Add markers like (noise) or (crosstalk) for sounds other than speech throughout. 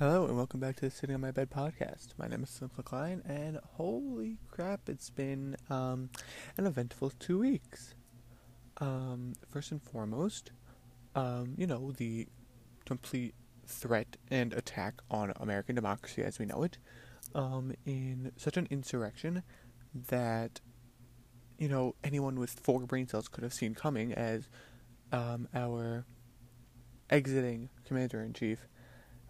Hello and welcome back to the Sitting on My Bed podcast. My name is Simcha Klein, and holy crap, it's been um, an eventful two weeks. Um, first and foremost, um, you know, the complete threat and attack on American democracy as we know it, um, in such an insurrection that, you know, anyone with four brain cells could have seen coming as um, our exiting commander in chief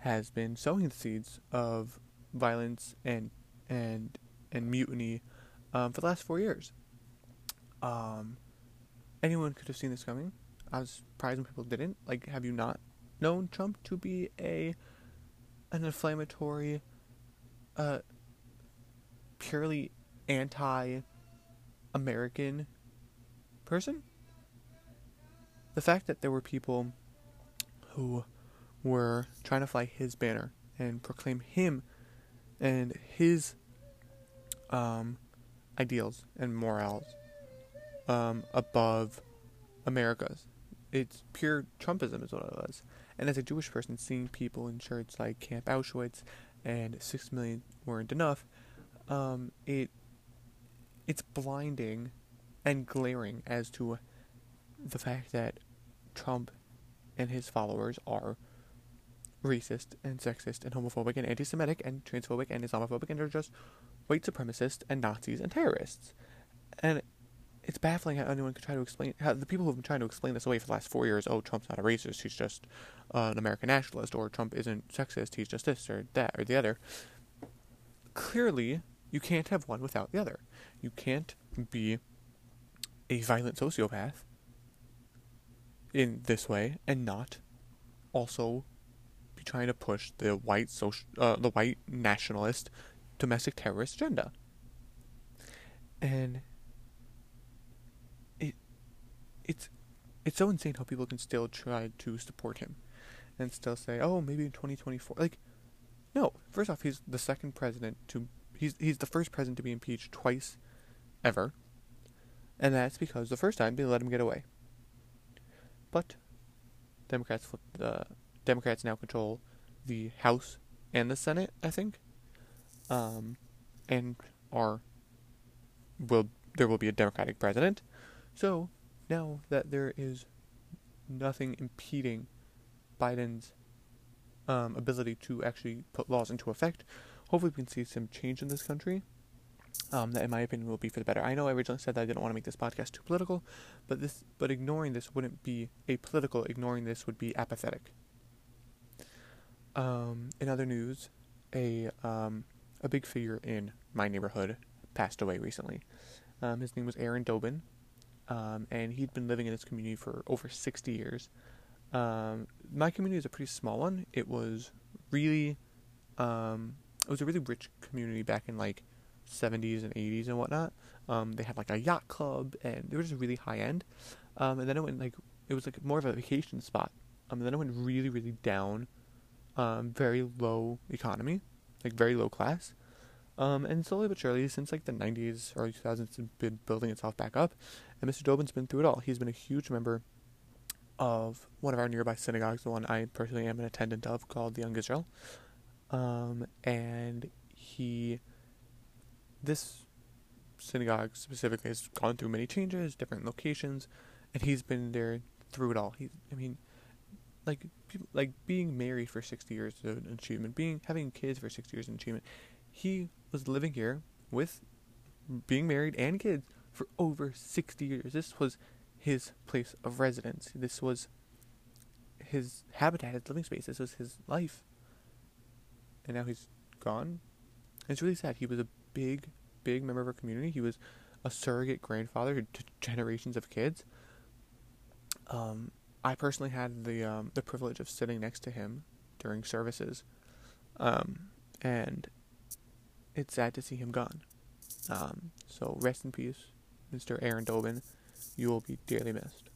has been sowing the seeds of violence and and and mutiny um, for the last four years. Um, anyone could have seen this coming. I was surprised when people didn't. Like, have you not known Trump to be a an inflammatory, uh, purely anti-American person? The fact that there were people who were trying to fly his banner and proclaim him and his um, ideals and morals um, above America's. It's pure Trumpism, is what it was. And as a Jewish person, seeing people in shirts like Camp Auschwitz and six million weren't enough, um, it it's blinding and glaring as to the fact that Trump and his followers are racist and sexist and homophobic and anti-Semitic and transphobic and Islamophobic and are just white supremacists and Nazis and terrorists. And it's baffling how anyone could try to explain how the people who've been trying to explain this away for the last four years. Oh, Trump's not a racist; he's just uh, an American nationalist. Or Trump isn't sexist; he's just this or that or the other. Clearly, you can't have one without the other. You can't be a violent sociopath in this way and not also trying to push the white social, uh, the white nationalist domestic terrorist agenda. And it it's it's so insane how people can still try to support him and still say, "Oh, maybe in 2024." Like no, first off, he's the second president to he's he's the first president to be impeached twice ever. And that's because the first time they let him get away. But Democrats flipped the Democrats now control the House and the Senate, I think, um, and are will there will be a Democratic president. So now that there is nothing impeding Biden's um, ability to actually put laws into effect, hopefully we can see some change in this country. Um, that, in my opinion, will be for the better. I know I originally said that I didn't want to make this podcast too political, but this, but ignoring this wouldn't be apolitical. Ignoring this would be apathetic. Um, in other news, a um, a big figure in my neighborhood passed away recently. Um, his name was Aaron Dobin, um, and he'd been living in this community for over 60 years. Um, my community is a pretty small one. It was really, um, it was a really rich community back in like 70s and 80s and whatnot. They had like a yacht club, and they were just really high end. And then it went like it was like more of a vacation spot. And then it went really, really down um, very low economy, like very low class. Um, and slowly but surely, since like the 90s, early 2000s, it's been building itself back up. And Mr. Dobin's been through it all. He's been a huge member of one of our nearby synagogues, the one I personally am an attendant of, called the Young Israel. Um, and he, this synagogue specifically has gone through many changes, different locations, and he's been there through it all. He, I mean, like like being married for 60 years is an achievement. Being having kids for 60 years is an achievement. He was living here with being married and kids for over 60 years. This was his place of residence. This was his habitat his living space. This was his life. And now he's gone. It's really sad. He was a big big member of our community. He was a surrogate grandfather to generations of kids. Um, I personally had the um, the privilege of sitting next to him during services, um, and it's sad to see him gone. Um, so rest in peace, Mr. Aaron Dobin. You will be dearly missed.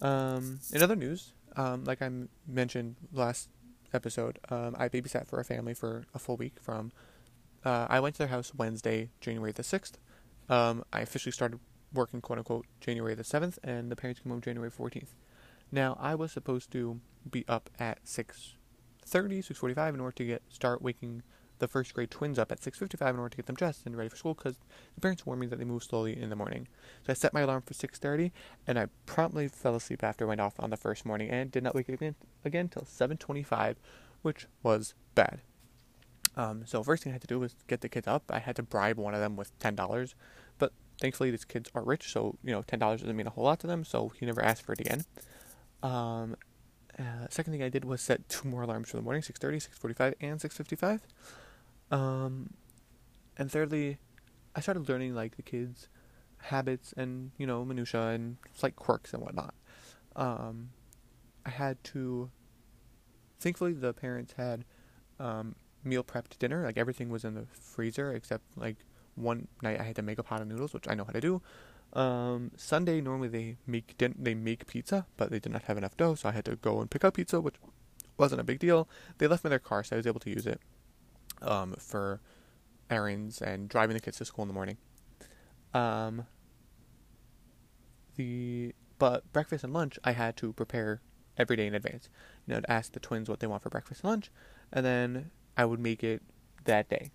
Um, in other news, um, like I mentioned last episode, um, I babysat for a family for a full week. From uh, I went to their house Wednesday, January the sixth. I officially started working quote unquote January the 7th, and the parents came home January 14th. Now, I was supposed to be up at 6 6.45 in order to get start waking the first grade twins up at 6.55 in order to get them dressed and ready for school because the parents warned me that they move slowly in the morning. So I set my alarm for 6.30 and I promptly fell asleep after it went off on the first morning and did not wake up again, again until 7.25, which was bad. Um, so first thing I had to do was get the kids up. I had to bribe one of them with $10, but thankfully these kids are rich, so, you know, $10 doesn't mean a whole lot to them, so he never asked for it again. Um, uh, second thing I did was set two more alarms for the morning, 6.30, 6.45, and 6.55. Um, and thirdly, I started learning like the kids' habits and you know minutia and slight quirks and whatnot. Um, I had to. Thankfully, the parents had um, meal prepped dinner. Like everything was in the freezer except like one night I had to make a pot of noodles, which I know how to do. Um, Sunday normally they make they make pizza, but they did not have enough dough, so I had to go and pick up pizza, which wasn't a big deal. They left me their car, so I was able to use it um, for errands and driving the kids to school in the morning. Um, the but breakfast and lunch I had to prepare every day in advance. You know, I'd ask the twins what they want for breakfast and lunch, and then I would make it that day.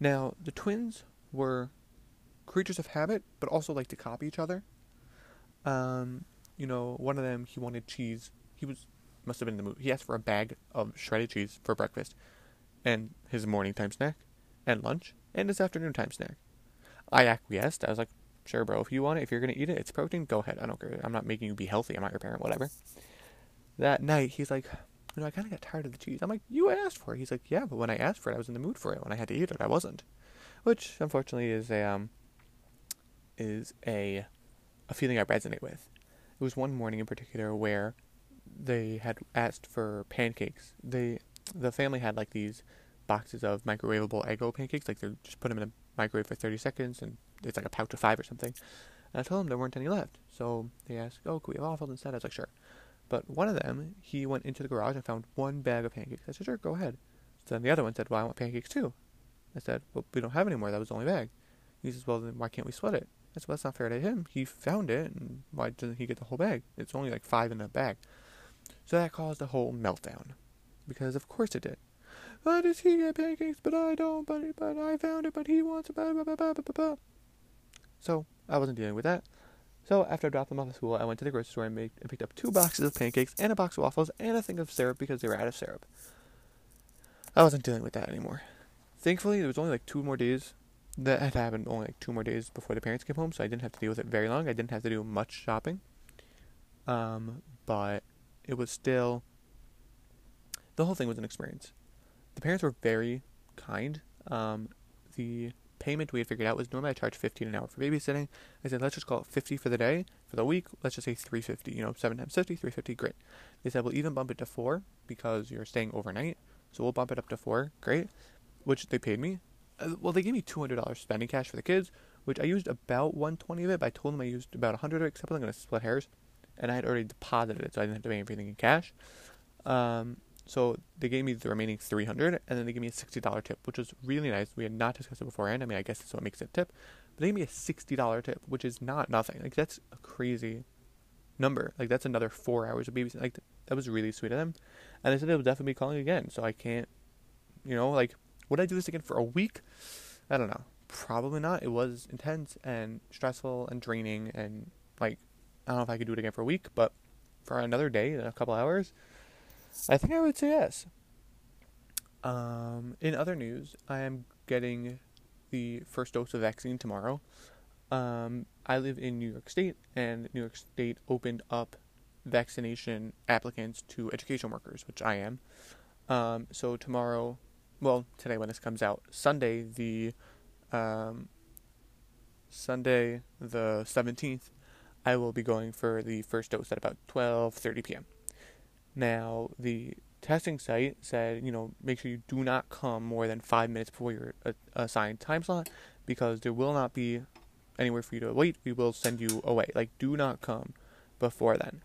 Now the twins were creatures of habit, but also like to copy each other. Um, you know, one of them he wanted cheese. He was must have been in the mood. He asked for a bag of shredded cheese for breakfast and his morning time snack, and lunch, and his afternoon time snack. I acquiesced. I was like, sure, bro, if you want it, if you're to eat it, it's protein, go ahead. I don't care. I'm not making you be healthy. I'm not your parent, whatever. That night, he's like, you know, I kind of got tired of the cheese. I'm like, you asked for it. He's like, yeah, but when I asked for it, I was in the mood for it. When I had to eat it, I wasn't. Which, unfortunately, is a, um, is a, a feeling I resonate with. It was one morning in particular where they had asked for pancakes. They the family had like these boxes of microwavable Eggo pancakes. Like they just put them in a microwave for 30 seconds, and it's like a pouch of five or something. And I told them there weren't any left, so they asked, "Oh, could we have waffles instead?" I was like, "Sure." But one of them, he went into the garage and found one bag of pancakes. I said, "Sure, go ahead." So then the other one said, "Well, I want pancakes too." I said, "Well, we don't have any more. That was the only bag." He says, "Well, then why can't we split it?" I said, "Well, that's not fair to him. He found it, and why doesn't he get the whole bag? It's only like five in a bag." So that caused a whole meltdown because of course it did. Why does he get pancakes but I don't? But but I found it, but he wants it. Blah, blah, blah, blah, blah, blah. So I wasn't dealing with that. So after I dropped them off at school, I went to the grocery store and, made, and picked up two boxes of pancakes and a box of waffles and a thing of syrup because they were out of syrup. I wasn't dealing with that anymore. Thankfully, there was only like two more days that had happened. Only like two more days before the parents came home, so I didn't have to deal with it very long. I didn't have to do much shopping. Um, but it was still the whole thing was an experience. The parents were very kind. Um, the payment we had figured out was normally I charge 15 an hour for babysitting. I said, let's just call it 50 for the day. For the week, let's just say 350. You know, 7 times 50, 350, great. They said, we'll even bump it to 4 because you're staying overnight. So we'll bump it up to 4, great. Which they paid me. Uh, well, they gave me $200 spending cash for the kids, which I used about 120 of it, but I told them I used about 100 of it, except I'm going to split hairs. And I had already deposited it, so I didn't have to pay anything in cash. Um, so they gave me the remaining 300 and then they gave me a $60 tip, which was really nice. We had not discussed it beforehand. I mean, I guess that's what makes it a tip. But they gave me a $60 tip, which is not nothing. Like, that's a crazy number. Like, that's another four hours of babysitting. Like, that was really sweet of them. And they said they will definitely be calling again. So I can't, you know, like, would I do this again for a week? I don't know. Probably not. It was intense and stressful and draining. And, like, I don't know if I could do it again for a week, but for another day and a couple hours, I think I would say yes. Um, in other news, I am getting the first dose of vaccine tomorrow. Um, I live in New York State, and New York State opened up vaccination applicants to education workers, which I am. Um, so tomorrow, well, today when this comes out, Sunday the um, Sunday the seventeenth, I will be going for the first dose at about twelve thirty p.m. Now, the testing site said, you know, make sure you do not come more than five minutes before your assigned time slot because there will not be anywhere for you to wait. We will send you away. Like, do not come before then.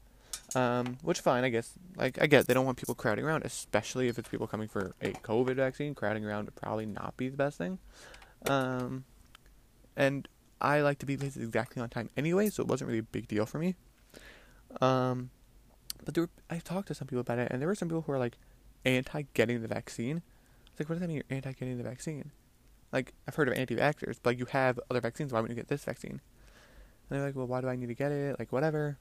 Um, which fine, I guess. Like, I get they don't want people crowding around, especially if it's people coming for a COVID vaccine. Crowding around would probably not be the best thing. Um, and I like to be exactly on time anyway, so it wasn't really a big deal for me. Um, but there were, I talked to some people about it, and there were some people who were like, anti getting the vaccine. It's like, what does that mean? You're anti getting the vaccine? Like, I've heard of anti-vaxxers, but like, you have other vaccines. Why wouldn't you get this vaccine? And they're like, well, why do I need to get it? Like, whatever.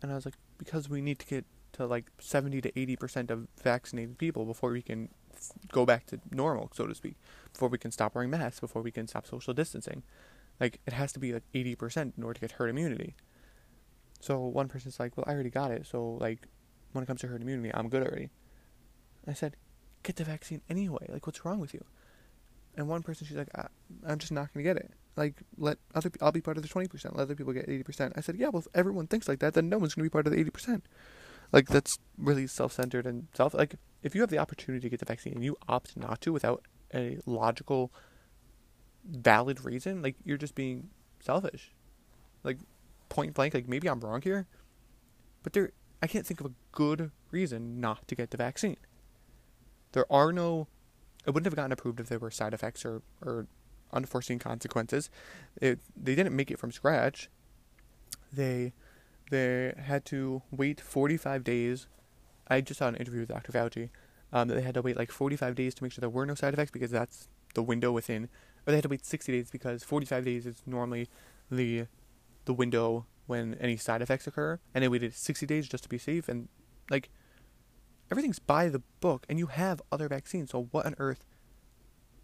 And I was like, because we need to get to like 70 to 80 percent of vaccinated people before we can go back to normal, so to speak. Before we can stop wearing masks, before we can stop social distancing. Like, it has to be like 80 percent in order to get herd immunity. So one person's like, well, I already got it. So like, when it comes to herd immunity, I'm good already. I said, get the vaccine anyway. Like, what's wrong with you? And one person, she's like, I, am just not gonna get it. Like, let other, I'll be part of the 20%. Let other people get 80%. I said, yeah, well, if everyone thinks like that, then no one's gonna be part of the 80%. Like, that's really self-centered and self. Like, if you have the opportunity to get the vaccine and you opt not to without a logical, valid reason, like you're just being selfish. Like, point blank. Like, maybe I'm wrong here, but there, I can't think of a good reason not to get the vaccine. There are no. It wouldn't have gotten approved if there were side effects or, or unforeseen consequences. It, they didn't make it from scratch. They they had to wait 45 days. I just saw an interview with Dr. Fauci um, that they had to wait like 45 days to make sure there were no side effects because that's the window within. Or they had to wait 60 days because 45 days is normally the the window when any side effects occur. And they waited 60 days just to be safe. And like everything's by the book and you have other vaccines. So what on earth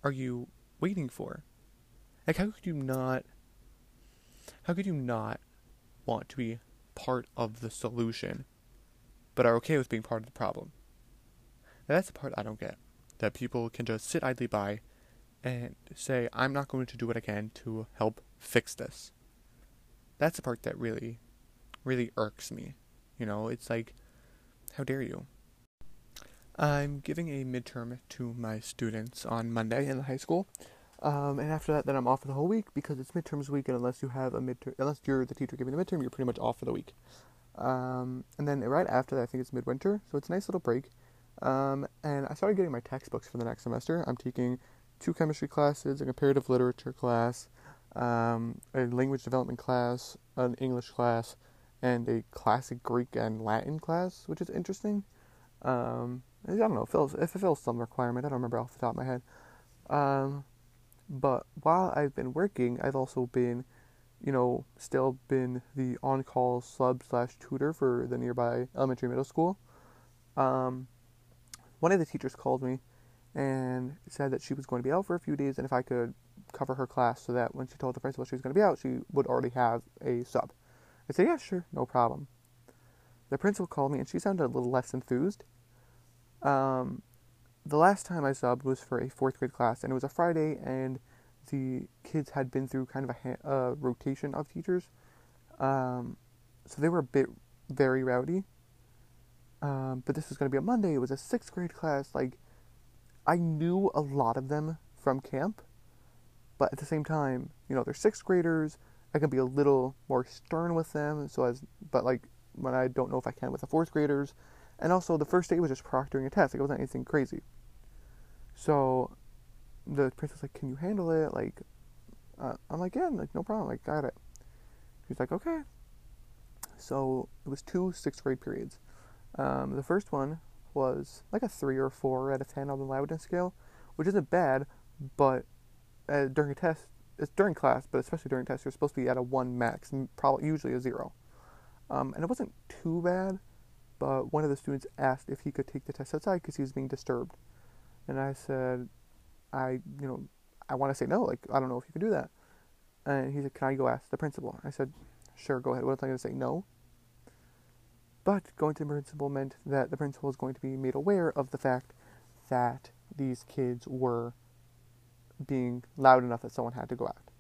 are you waiting for? Like how could you not how could you not want to be part of the solution but are okay with being part of the problem? Now, that's the part I don't get. That people can just sit idly by and say, I'm not going to do what I can to help fix this. That's the part that really, really irks me. You know, it's like, how dare you? I'm giving a midterm to my students on Monday in the high school. Um, and after that, then I'm off for the whole week because it's midterms week, and unless you have a midterm, unless you're the teacher giving the midterm, you're pretty much off for the week. Um, and then right after that, I think it's midwinter, so it's a nice little break. Um, and I started getting my textbooks for the next semester. I'm taking two chemistry classes, a comparative literature class, um, a language development class, an English class, and a classic Greek and Latin class, which is interesting. Um, I don't know fills, it fills some requirement. I don't remember off the top of my head. Um, but while I've been working, I've also been, you know, still been the on-call sub slash tutor for the nearby elementary middle school. Um, one of the teachers called me and said that she was going to be out for a few days, and if I could cover her class so that when she told the principal she was going to be out, she would already have a sub. I said, yeah, sure, no problem. The principal called me, and she sounded a little less enthused. Um, the last time I subbed was for a fourth grade class, and it was a Friday, and the kids had been through kind of a ha- rotation of teachers. Um, so they were a bit very rowdy. Um, but this was going to be a Monday. It was a sixth grade class. Like, I knew a lot of them from camp, but at the same time, you know, they're sixth graders. I can be a little more stern with them. So as, but like when I don't know if I can with the fourth graders, and also the first day was just proctoring a test. Like it wasn't anything crazy. So the princess like, "Can you handle it?" Like, uh, I'm like, "Yeah, like no problem. Like, got it." She's like, "Okay." So it was two sixth grade periods. Um, the first one was like a three or four out of ten on the loudness scale, which isn't bad, but uh, during a test, it's during class, but especially during tests, you're supposed to be at a one max, probably usually a zero. Um, and it wasn't too bad, but one of the students asked if he could take the test outside because he was being disturbed, and I said, I you know, I want to say no, like I don't know if you can do that. And he said, Can I go ask the principal? I said, Sure, go ahead. What was I going to say? No. But going to the principal meant that the principal was going to be made aware of the fact that these kids were being loud enough that someone had to go out.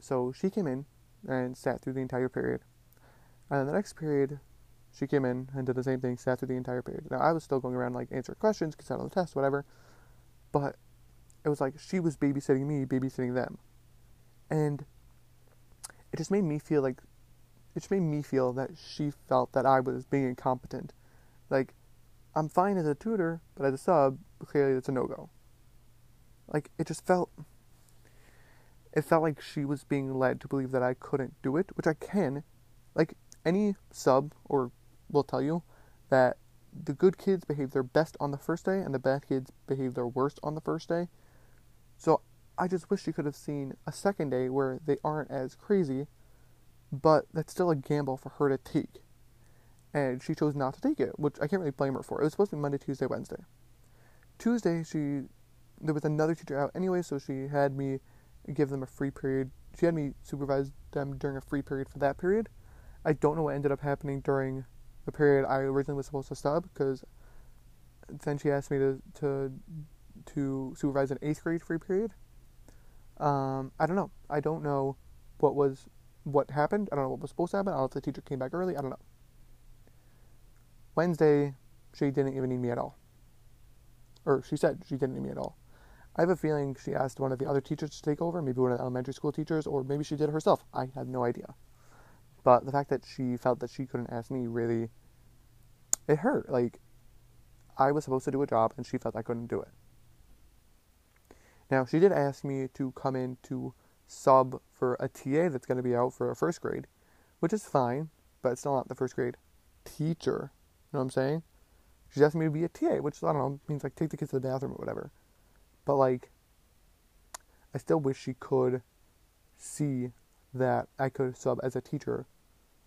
So she came in and sat through the entire period. And then the next period, she came in and did the same thing, sat through the entire period. Now I was still going around like answering questions, get out on the test, whatever. But it was like she was babysitting me, babysitting them. And it just made me feel like it just made me feel that she felt that I was being incompetent. Like, I'm fine as a tutor, but as a sub, clearly it's a no go. Like, it just felt. It felt like she was being led to believe that I couldn't do it, which I can. Like, any sub or will tell you that the good kids behave their best on the first day, and the bad kids behave their worst on the first day. So I just wish she could have seen a second day where they aren't as crazy, but that's still a gamble for her to take. And she chose not to take it, which I can't really blame her for. It was supposed to be Monday, Tuesday, Wednesday. Tuesday, she there was another teacher out anyway, so she had me give them a free period. She had me supervise them during a free period for that period. I don't know what ended up happening during the period I originally was supposed to sub because then she asked me to to to supervise an eighth grade free period. Um, I don't know. I don't know what was what happened. I don't know what was supposed to happen. I don't know if the teacher came back early. I don't know. Wednesday, she didn't even need me at all. Or she said she didn't need me at all. I have a feeling she asked one of the other teachers to take over, maybe one of the elementary school teachers, or maybe she did it herself. I have no idea. But the fact that she felt that she couldn't ask me really, it hurt. Like, I was supposed to do a job and she felt I couldn't do it. Now, she did ask me to come in to sub for a TA that's going to be out for a first grade, which is fine, but it's still not the first grade teacher. You know what I'm saying? She's asking me to be a TA, which I don't know means like take the kids to the bathroom or whatever. But like, I still wish she could see that I could sub as a teacher.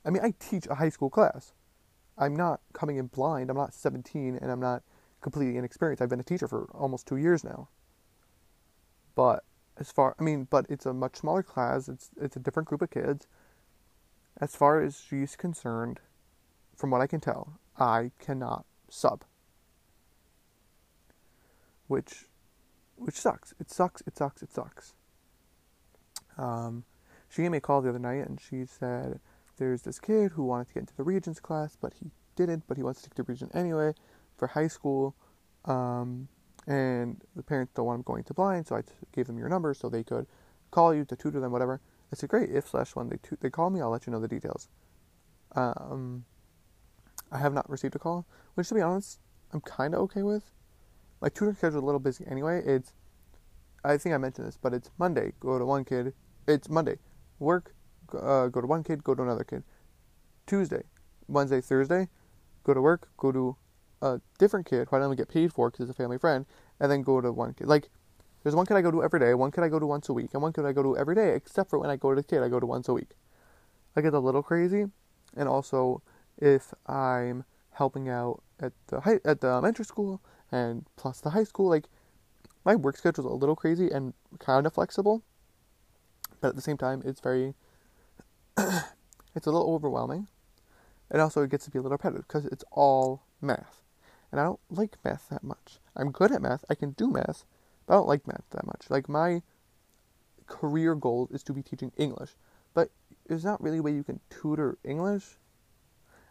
I mean, I teach a high school class. I'm not coming in blind. I'm not 17 and I'm not completely inexperienced. I've been a teacher for almost two years now. But as far, I mean, but it's a much smaller class. It's it's a different group of kids. As far as she's concerned, from what I can tell, I cannot sub. Which which sucks. It sucks, it sucks, it sucks. Um, she gave me a call the other night and she said there's this kid who wanted to get into the Regents class, but he didn't, but he wants to take the Regent anyway for high school. Um, and the parents don't want him going to blind, so I gave them your number so they could call you to tutor them, whatever. I said, great, if slash when they, they call me, I'll let you know the details. Um, I have not received a call, which to be honest, I'm kind of okay with. My tutoring schedule is a little busy anyway. It's, I think I mentioned this, but it's Monday, go to one kid. It's Monday, work, uh, go to one kid, go to another kid. Tuesday, Wednesday, Thursday, go to work, go to a different kid who I don't get paid for because it's a family friend, and then go to one kid. Like, there's one kid I go to every day, one kid I go to once a week, and one kid I go to every day, except for when I go to the kid I go to once a week. Like, it's a little crazy. And also, if I'm helping out at the high, at the elementary school and plus the high school, like, my work schedule is a little crazy and kind of flexible, but at the same time, it's very, (coughs) it's a little overwhelming. And also, it gets to be a little repetitive because it's all math and I don't like math that much. I'm good at math, I can do math, but I don't like math that much. Like my career goal is to be teaching English, but there's not really a way you can tutor English.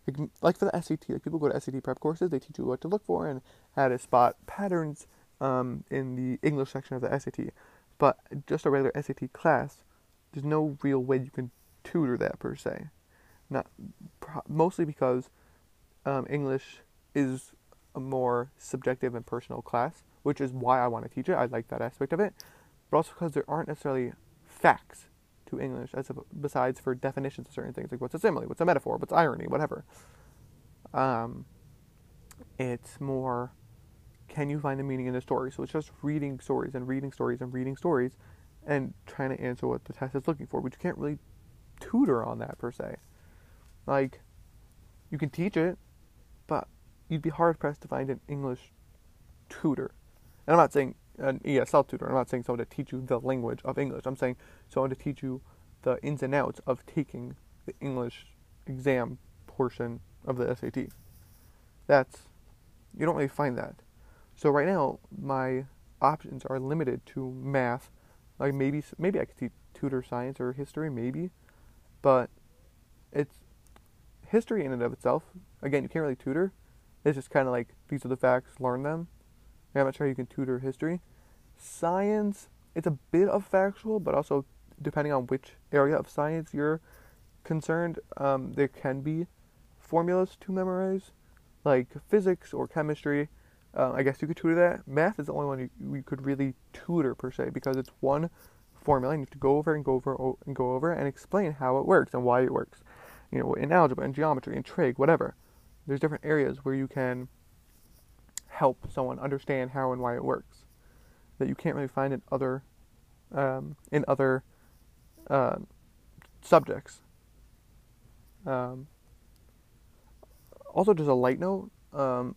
Like, like for the SAT, like people go to SAT prep courses, they teach you what to look for and how to spot patterns um, in the English section of the SAT. But just a regular SAT class, there's no real way you can tutor that per se. Not mostly because um, English is a more subjective and personal class, which is why I want to teach it. I like that aspect of it, but also because there aren't necessarily facts to English as a, besides for definitions of certain things, like what's a simile, what's a metaphor, what's irony, whatever. Um, it's more can you find the meaning in the story? So it's just reading stories and reading stories and reading stories and trying to answer what the test is looking for, but you can't really tutor on that per se. Like, you can teach it, but you'd be hard pressed to find an English tutor. And I'm not saying an ESL tutor. I'm not saying someone to teach you the language of English. I'm saying someone to teach you the ins and outs of taking the English exam portion of the SAT. That's you don't really find that. So right now my options are limited to math. Like maybe maybe I could teach tutor science or history maybe, but it's history in and of itself. Again, you can't really tutor. It's just kind of like these are the facts, learn them. I'm not sure you can tutor history. Science, it's a bit of factual, but also depending on which area of science you're concerned, um, there can be formulas to memorize, like physics or chemistry. Uh, I guess you could tutor that. Math is the only one you, you could really tutor per se because it's one formula and you have to go over and go over and go over and explain how it works and why it works. You know, in algebra and geometry and trig, whatever there's different areas where you can help someone understand how and why it works that you can't really find in other um, in other uh, subjects. Um, also, just a light note: um,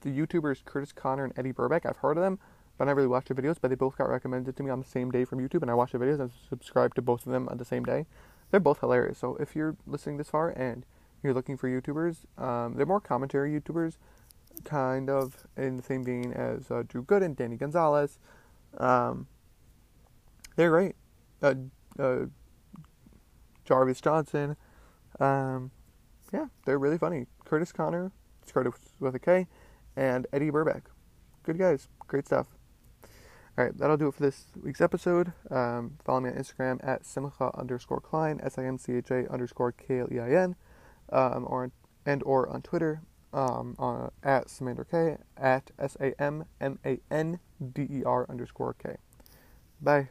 the YouTubers Kurtis Conner and Eddy Burback. I've heard of them, but I never really watched their videos. But they both got recommended to me on the same day from YouTube, and I watched the videos and subscribed to both of them on the same day. They're both hilarious. So if you're listening this far and you're looking for YouTubers, um, they're more commentary YouTubers, kind of in the same vein as uh, Drew Gooden, Danny Gonzalez. Um, they're great. Uh, uh, Jarvis Johnson. Um, yeah, they're really funny. Kurtis Conner, it's Curtis with a K, and Eddy Burback. Good guys. Great stuff. All right, that'll do it for this week's episode. Um, follow me on Instagram at simcha underscore Klein, S I M C H A underscore K L E I N, um, or and or on Twitter um, on, at Samander K at S A M M A N D E R underscore K. Bye.